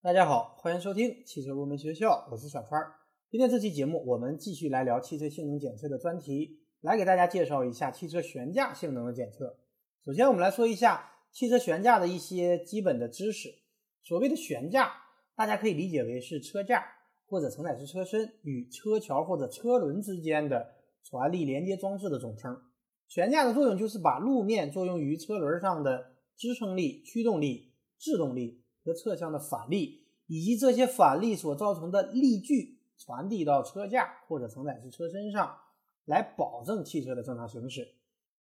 大家好，欢迎收听汽车入门学校，我是小川。今天这期节目，我们继续来聊汽车性能检测的专题，来给大家介绍一下汽车悬架性能的检测。首先，我们来说一下汽车悬架的一些基本的知识。所谓的悬架，大家可以理解为是车架或者承载式车身与车桥或者车轮之间的传力连接装置的总称。悬架的作用就是把路面作用于车轮上的支撑力、驱动力、制动力和侧向的反力，以及这些反力所造成的力矩传递到车架或者承载式车身上，来保证汽车的正常行驶。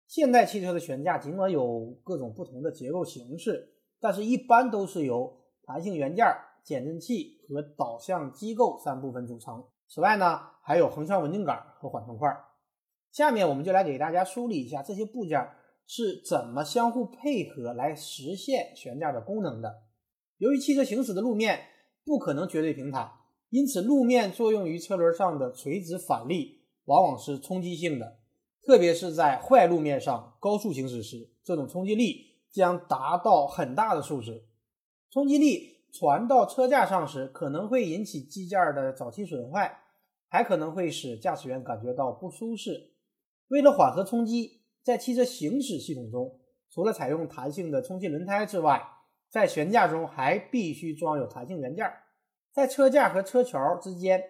现代汽车的悬架尽管有各种不同的结构形式，但是一般都是由弹性元件、减震器和导向机构三部分组成。此外呢，还有横向稳定杆和缓冲块。下面我们就来给大家梳理一下这些部件是怎么相互配合来实现悬架的功能的。由于汽车行驶的路面不可能绝对平坦，因此路面作用于车轮上的垂直反力往往是冲击性的，特别是在坏路面上高速行驶时，这种冲击力将达到很大的数值。冲击力传到车架上时，可能会引起机件的早期损坏，还可能会使驾驶员感觉到不舒适。为了缓和冲击，在汽车行驶系统中，除了采用弹性的充气轮胎之外，在悬架中还必须装有弹性元件，在车架和车桥之间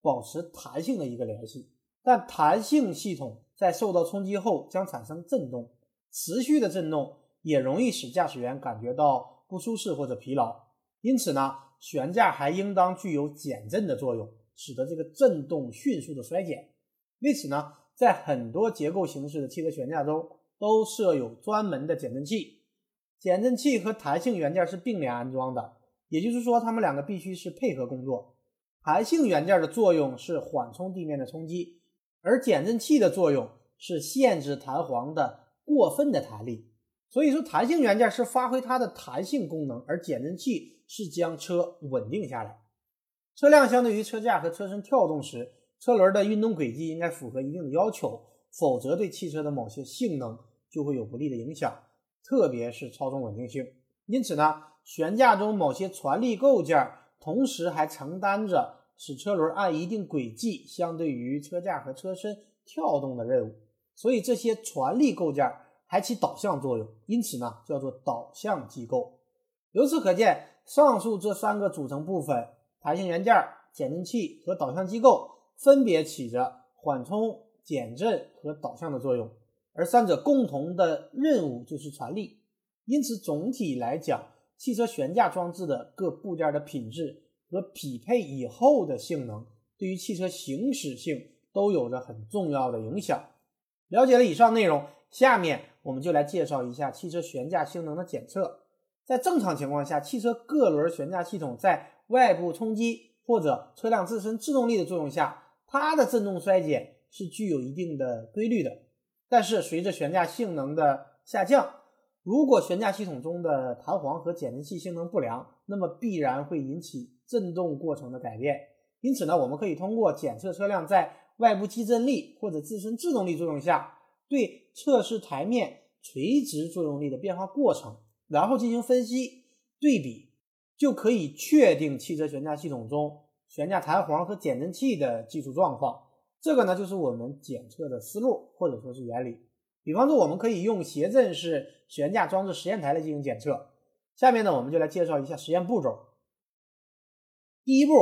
保持弹性的一个联系。但弹性系统在受到冲击后将产生震动，持续的震动也容易使驾驶员感觉到。不舒适或者疲劳，因此呢，悬架还应当具有减震的作用，使得这个震动迅速的衰减。为此呢，在很多结构形式的汽车悬架中都设有专门的减震器。减震器和弹性元件是并联安装的，也就是说，它们两个必须是配合工作。弹性元件的作用是缓冲地面的冲击，而减震器的作用是限制弹簧的过分的弹力。所以说，弹性元件是发挥它的弹性功能，而减震器是将车稳定下来。车辆相对于车架和车身跳动时，车轮的运动轨迹应该符合一定的要求，否则对汽车的某些性能就会有不利的影响，特别是操纵稳定性。因此呢，悬架中某些传力构件同时还承担着使车轮按一定轨迹相对于车架和车身跳动的任务。所以这些传力构件。还起导向作用，因此呢叫做导向机构。由此可见，上述这三个组成部分——弹性元件、减震器和导向机构，分别起着缓冲、减震和导向的作用，而三者共同的任务就是传力。因此，总体来讲，汽车悬架装置的各部件的品质和匹配以后的性能，对于汽车行驶性都有着很重要的影响。了解了以上内容，下面。我们就来介绍一下汽车悬架性能的检测。在正常情况下，汽车各轮悬架系统在外部冲击或者车辆自身制动力的作用下，它的振动衰减是具有一定的规律的。但是随着悬架性能的下降，如果悬架系统中的弹簧和减震器性能不良，那么必然会引起振动过程的改变。因此呢，我们可以通过检测车辆在外部激振力或者自身制动力作用下。对测试台面垂直作用力的变化过程，然后进行分析对比，就可以确定汽车悬架系统中悬架弹簧和减震器的技术状况。这个呢，就是我们检测的思路或者说是原理。比方说，我们可以用谐振式悬架装置实验台来进行检测。下面呢，我们就来介绍一下实验步骤。第一步，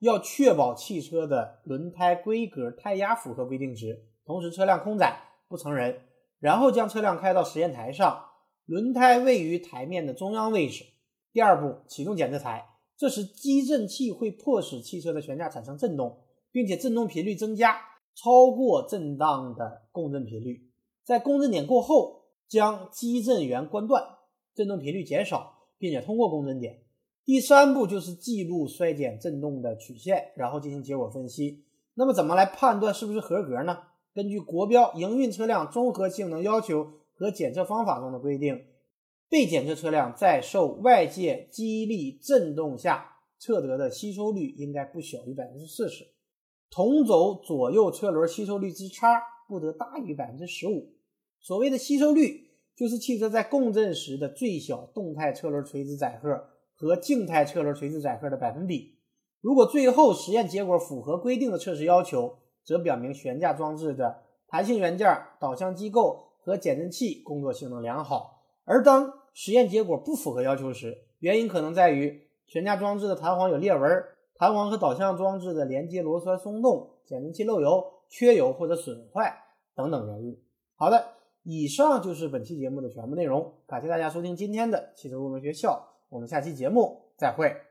要确保汽车的轮胎规格、胎压符合规定值，同时车辆空载。不成人，然后将车辆开到实验台上，轮胎位于台面的中央位置。第二步，启动检测台，这时激震器会迫使汽车的悬架产生震动，并且振动频率增加，超过震荡的共振频率。在共振点过后，将激振源关断，振动频率减少，并且通过共振点。第三步就是记录衰减振动的曲线，然后进行结果分析。那么，怎么来判断是不是合格呢？根据国标营运车辆综合性能要求和检测方法中的规定，被检测车辆在受外界激励振动下测得的吸收率应该不小于百分之四十，同轴左右车轮吸收率之差不得大于百分之十五。所谓的吸收率，就是汽车在共振时的最小动态车轮垂直载荷和静态车轮垂直载荷的百分比。如果最后实验结果符合规定的测试要求，则表明悬架装置的弹性元件、导向机构和减震器工作性能良好。而当实验结果不符合要求时，原因可能在于悬架装置的弹簧有裂纹、弹簧和导向装置的连接螺栓松动、减震器漏油、缺油或者损坏等等原因。好的，以上就是本期节目的全部内容，感谢大家收听今天的汽车入门学校，我们下期节目再会。